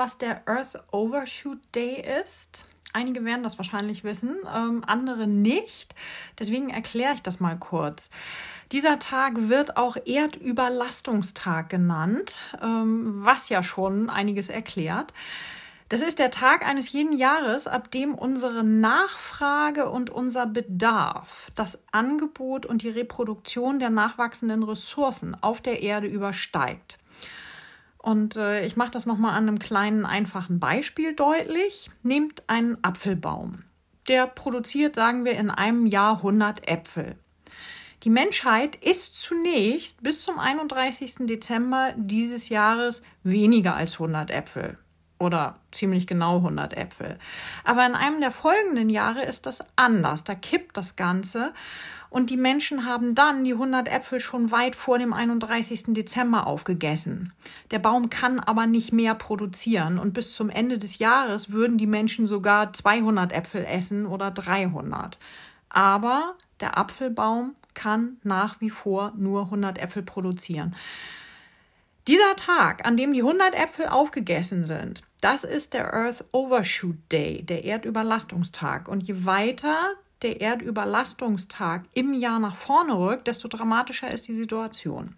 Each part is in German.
was der Earth Overshoot Day ist? Einige werden das wahrscheinlich wissen, ähm, andere nicht. Deswegen erkläre ich das mal kurz. Dieser Tag wird auch Erdüberlastungstag genannt, ähm, was ja schon einiges erklärt. Das ist der Tag eines jeden Jahres, ab dem unsere Nachfrage und unser Bedarf, das Angebot und die Reproduktion der nachwachsenden Ressourcen auf der Erde übersteigt. Und äh, ich mache das nochmal an einem kleinen, einfachen Beispiel deutlich. Nehmt einen Apfelbaum. Der produziert, sagen wir, in einem Jahr 100 Äpfel. Die Menschheit isst zunächst bis zum 31. Dezember dieses Jahres weniger als 100 Äpfel oder ziemlich genau 100 Äpfel. Aber in einem der folgenden Jahre ist das anders. Da kippt das Ganze und die Menschen haben dann die 100 Äpfel schon weit vor dem 31. Dezember aufgegessen. Der Baum kann aber nicht mehr produzieren und bis zum Ende des Jahres würden die Menschen sogar 200 Äpfel essen oder 300. Aber der Apfelbaum kann nach wie vor nur 100 Äpfel produzieren. Dieser Tag, an dem die 100 Äpfel aufgegessen sind, das ist der Earth Overshoot Day, der Erdüberlastungstag. Und je weiter der Erdüberlastungstag im Jahr nach vorne rückt, desto dramatischer ist die Situation.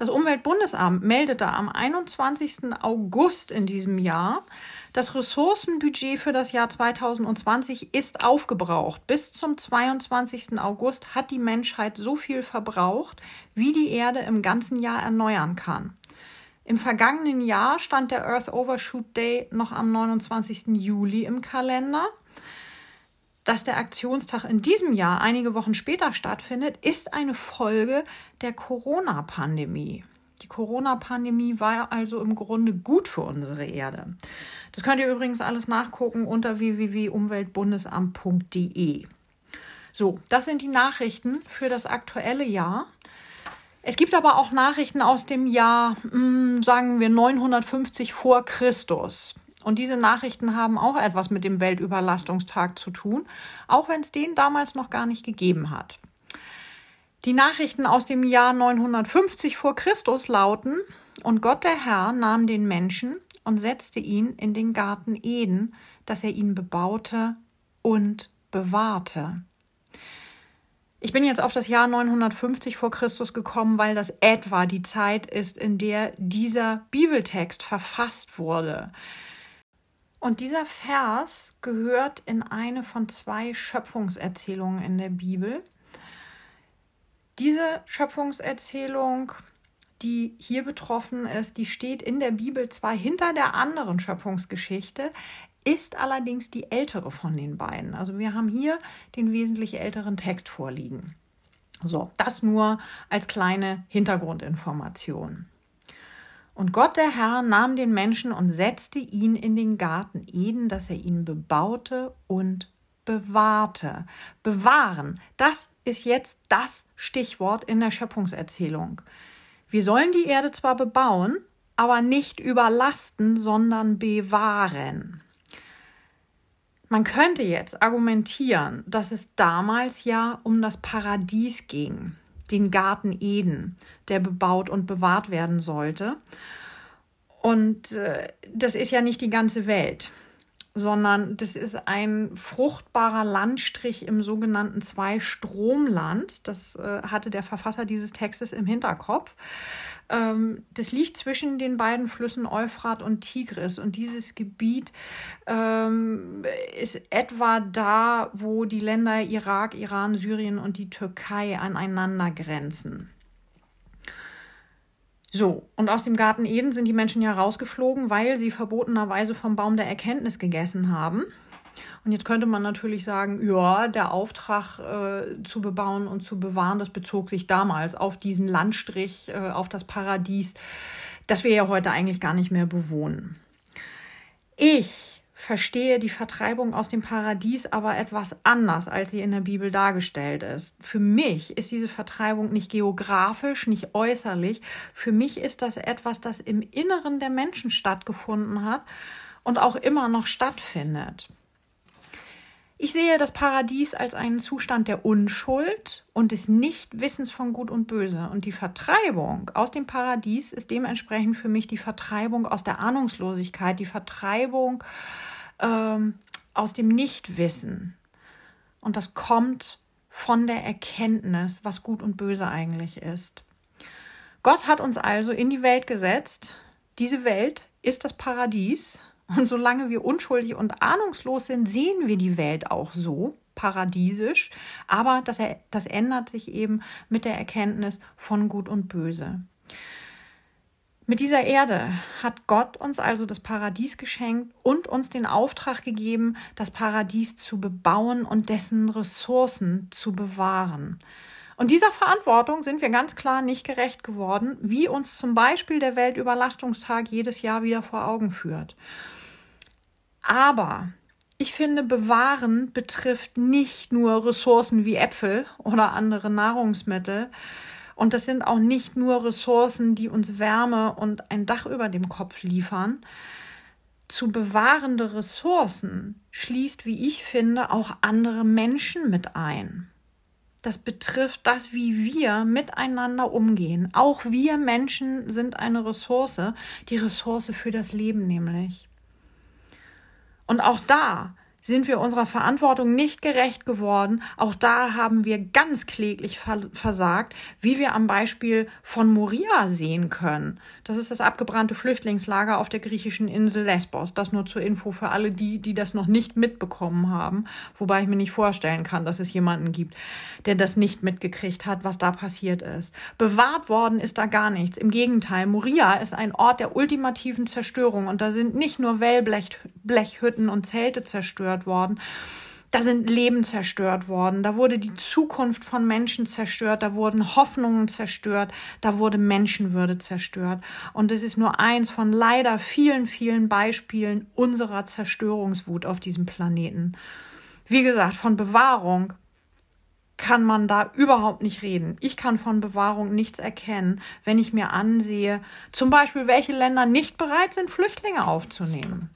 Das Umweltbundesamt meldete am 21. August in diesem Jahr, das Ressourcenbudget für das Jahr 2020 ist aufgebraucht. Bis zum 22. August hat die Menschheit so viel verbraucht, wie die Erde im ganzen Jahr erneuern kann. Im vergangenen Jahr stand der Earth Overshoot Day noch am 29. Juli im Kalender. Dass der Aktionstag in diesem Jahr einige Wochen später stattfindet, ist eine Folge der Corona-Pandemie. Die Corona-Pandemie war also im Grunde gut für unsere Erde. Das könnt ihr übrigens alles nachgucken unter www.umweltbundesamt.de. So, das sind die Nachrichten für das aktuelle Jahr. Es gibt aber auch Nachrichten aus dem Jahr, hm, sagen wir 950 vor Christus. Und diese Nachrichten haben auch etwas mit dem Weltüberlastungstag zu tun, auch wenn es den damals noch gar nicht gegeben hat. Die Nachrichten aus dem Jahr 950 vor Christus lauten, und Gott der Herr nahm den Menschen und setzte ihn in den Garten Eden, dass er ihn bebaute und bewahrte. Ich bin jetzt auf das Jahr 950 vor Christus gekommen, weil das etwa die Zeit ist, in der dieser Bibeltext verfasst wurde. Und dieser Vers gehört in eine von zwei Schöpfungserzählungen in der Bibel. Diese Schöpfungserzählung, die hier betroffen ist, die steht in der Bibel zwar hinter der anderen Schöpfungsgeschichte, ist allerdings die ältere von den beiden. Also wir haben hier den wesentlich älteren Text vorliegen. So, das nur als kleine Hintergrundinformation. Und Gott der Herr nahm den Menschen und setzte ihn in den Garten Eden, dass er ihn bebaute und bewahrte. Bewahren, das ist jetzt das Stichwort in der Schöpfungserzählung. Wir sollen die Erde zwar bebauen, aber nicht überlasten, sondern bewahren. Man könnte jetzt argumentieren, dass es damals ja um das Paradies ging den Garten Eden, der bebaut und bewahrt werden sollte. Und äh, das ist ja nicht die ganze Welt, sondern das ist ein fruchtbarer Landstrich im sogenannten Zwei-Stromland. Das äh, hatte der Verfasser dieses Textes im Hinterkopf. Ähm, das liegt zwischen den beiden Flüssen Euphrat und Tigris. Und dieses Gebiet ähm, ist etwa da, wo die Länder Irak, Iran, Syrien und die Türkei aneinander grenzen. So, und aus dem Garten Eden sind die Menschen ja rausgeflogen, weil sie verbotenerweise vom Baum der Erkenntnis gegessen haben. Und jetzt könnte man natürlich sagen, ja, der Auftrag äh, zu bebauen und zu bewahren, das bezog sich damals auf diesen Landstrich, äh, auf das Paradies, das wir ja heute eigentlich gar nicht mehr bewohnen. Ich verstehe die Vertreibung aus dem Paradies aber etwas anders, als sie in der Bibel dargestellt ist. Für mich ist diese Vertreibung nicht geografisch, nicht äußerlich. Für mich ist das etwas, das im Inneren der Menschen stattgefunden hat und auch immer noch stattfindet. Ich sehe das Paradies als einen Zustand der Unschuld und des Nichtwissens von Gut und Böse. Und die Vertreibung aus dem Paradies ist dementsprechend für mich die Vertreibung aus der Ahnungslosigkeit, die Vertreibung ähm, aus dem Nichtwissen. Und das kommt von der Erkenntnis, was Gut und Böse eigentlich ist. Gott hat uns also in die Welt gesetzt. Diese Welt ist das Paradies und solange wir unschuldig und ahnungslos sind, sehen wir die Welt auch so, paradiesisch. Aber das, das ändert sich eben mit der Erkenntnis von Gut und Böse. Mit dieser Erde hat Gott uns also das Paradies geschenkt und uns den Auftrag gegeben, das Paradies zu bebauen und dessen Ressourcen zu bewahren. Und dieser Verantwortung sind wir ganz klar nicht gerecht geworden, wie uns zum Beispiel der Weltüberlastungstag jedes Jahr wieder vor Augen führt. Aber ich finde, bewahren betrifft nicht nur Ressourcen wie Äpfel oder andere Nahrungsmittel. Und das sind auch nicht nur Ressourcen, die uns Wärme und ein Dach über dem Kopf liefern. Zu bewahrende Ressourcen schließt, wie ich finde, auch andere Menschen mit ein. Das betrifft das, wie wir miteinander umgehen. Auch wir Menschen sind eine Ressource, die Ressource für das Leben nämlich. Und auch da sind wir unserer Verantwortung nicht gerecht geworden. Auch da haben wir ganz kläglich versagt, wie wir am Beispiel von Moria sehen können. Das ist das abgebrannte Flüchtlingslager auf der griechischen Insel Lesbos. Das nur zur Info für alle die, die das noch nicht mitbekommen haben. Wobei ich mir nicht vorstellen kann, dass es jemanden gibt, der das nicht mitgekriegt hat, was da passiert ist. Bewahrt worden ist da gar nichts. Im Gegenteil, Moria ist ein Ort der ultimativen Zerstörung und da sind nicht nur Wellblechhütten und Zelte zerstört, zerstört worden. Da sind Leben zerstört worden, da wurde die Zukunft von Menschen zerstört, da wurden Hoffnungen zerstört, da wurde Menschenwürde zerstört. Und es ist nur eins von leider vielen, vielen Beispielen unserer Zerstörungswut auf diesem Planeten. Wie gesagt, von Bewahrung kann man da überhaupt nicht reden. Ich kann von Bewahrung nichts erkennen, wenn ich mir ansehe, zum Beispiel, welche Länder nicht bereit sind, Flüchtlinge aufzunehmen.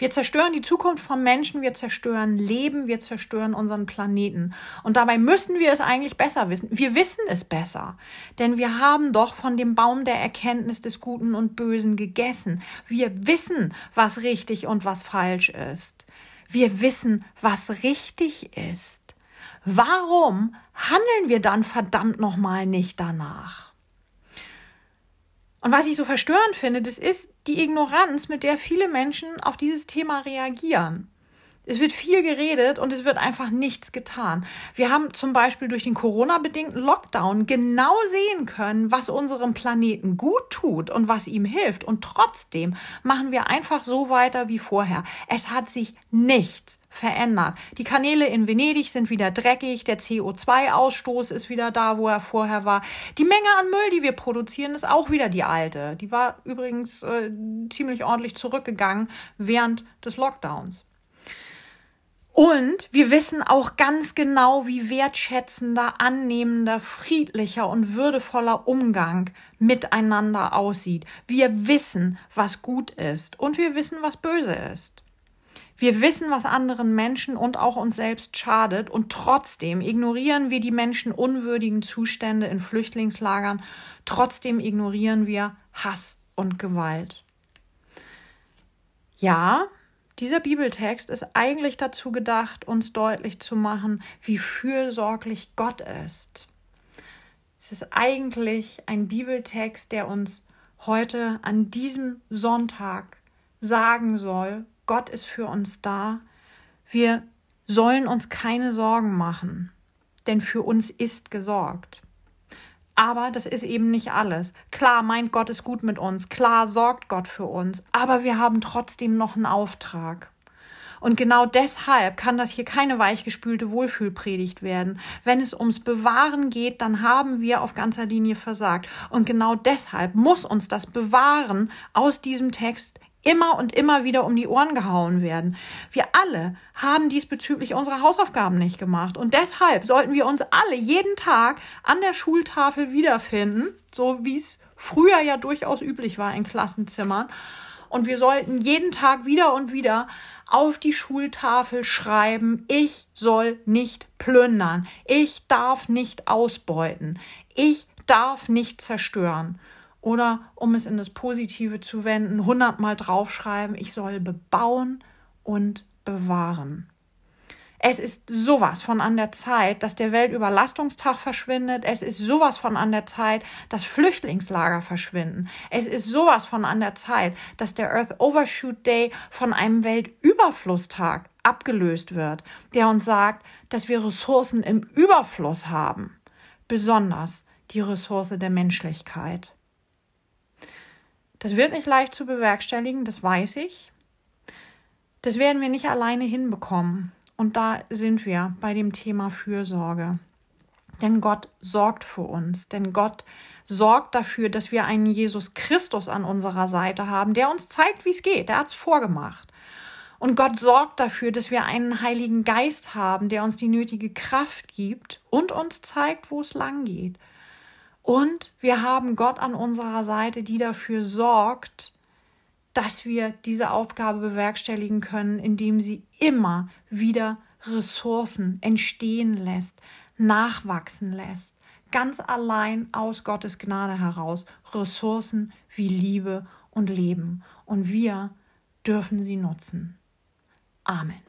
Wir zerstören die Zukunft von Menschen, wir zerstören Leben, wir zerstören unseren Planeten. Und dabei müssen wir es eigentlich besser wissen. Wir wissen es besser, denn wir haben doch von dem Baum der Erkenntnis des Guten und Bösen gegessen. Wir wissen, was richtig und was falsch ist. Wir wissen, was richtig ist. Warum handeln wir dann verdammt nochmal nicht danach? Und was ich so verstörend finde, das ist die Ignoranz, mit der viele Menschen auf dieses Thema reagieren. Es wird viel geredet und es wird einfach nichts getan. Wir haben zum Beispiel durch den Corona-bedingten Lockdown genau sehen können, was unserem Planeten gut tut und was ihm hilft. Und trotzdem machen wir einfach so weiter wie vorher. Es hat sich nichts verändert. Die Kanäle in Venedig sind wieder dreckig, der CO2-Ausstoß ist wieder da, wo er vorher war. Die Menge an Müll, die wir produzieren, ist auch wieder die alte. Die war übrigens äh, ziemlich ordentlich zurückgegangen während des Lockdowns. Und wir wissen auch ganz genau, wie wertschätzender, annehmender, friedlicher und würdevoller Umgang miteinander aussieht. Wir wissen, was gut ist und wir wissen, was böse ist. Wir wissen, was anderen Menschen und auch uns selbst schadet und trotzdem ignorieren wir die menschenunwürdigen Zustände in Flüchtlingslagern, trotzdem ignorieren wir Hass und Gewalt. Ja, dieser Bibeltext ist eigentlich dazu gedacht, uns deutlich zu machen, wie fürsorglich Gott ist. Es ist eigentlich ein Bibeltext, der uns heute an diesem Sonntag sagen soll, Gott ist für uns da. Wir sollen uns keine Sorgen machen, denn für uns ist gesorgt. Aber das ist eben nicht alles. Klar meint Gott es gut mit uns, klar sorgt Gott für uns, aber wir haben trotzdem noch einen Auftrag. Und genau deshalb kann das hier keine weichgespülte Wohlfühlpredigt werden. Wenn es ums Bewahren geht, dann haben wir auf ganzer Linie versagt. Und genau deshalb muss uns das Bewahren aus diesem Text immer und immer wieder um die Ohren gehauen werden. Wir alle haben diesbezüglich unsere Hausaufgaben nicht gemacht und deshalb sollten wir uns alle jeden Tag an der Schultafel wiederfinden, so wie es früher ja durchaus üblich war in Klassenzimmern und wir sollten jeden Tag wieder und wieder auf die Schultafel schreiben, ich soll nicht plündern, ich darf nicht ausbeuten, ich darf nicht zerstören. Oder um es in das Positive zu wenden, hundertmal draufschreiben, ich soll bebauen und bewahren. Es ist sowas von an der Zeit, dass der Weltüberlastungstag verschwindet. Es ist sowas von an der Zeit, dass Flüchtlingslager verschwinden. Es ist sowas von an der Zeit, dass der Earth Overshoot Day von einem Weltüberflusstag abgelöst wird, der uns sagt, dass wir Ressourcen im Überfluss haben. Besonders die Ressource der Menschlichkeit. Das wird nicht leicht zu bewerkstelligen, das weiß ich. Das werden wir nicht alleine hinbekommen. Und da sind wir bei dem Thema Fürsorge. Denn Gott sorgt für uns, denn Gott sorgt dafür, dass wir einen Jesus Christus an unserer Seite haben, der uns zeigt, wie es geht. Der hat es vorgemacht. Und Gott sorgt dafür, dass wir einen Heiligen Geist haben, der uns die nötige Kraft gibt und uns zeigt, wo es lang geht. Und wir haben Gott an unserer Seite, die dafür sorgt, dass wir diese Aufgabe bewerkstelligen können, indem sie immer wieder Ressourcen entstehen lässt, nachwachsen lässt. Ganz allein aus Gottes Gnade heraus Ressourcen wie Liebe und Leben. Und wir dürfen sie nutzen. Amen.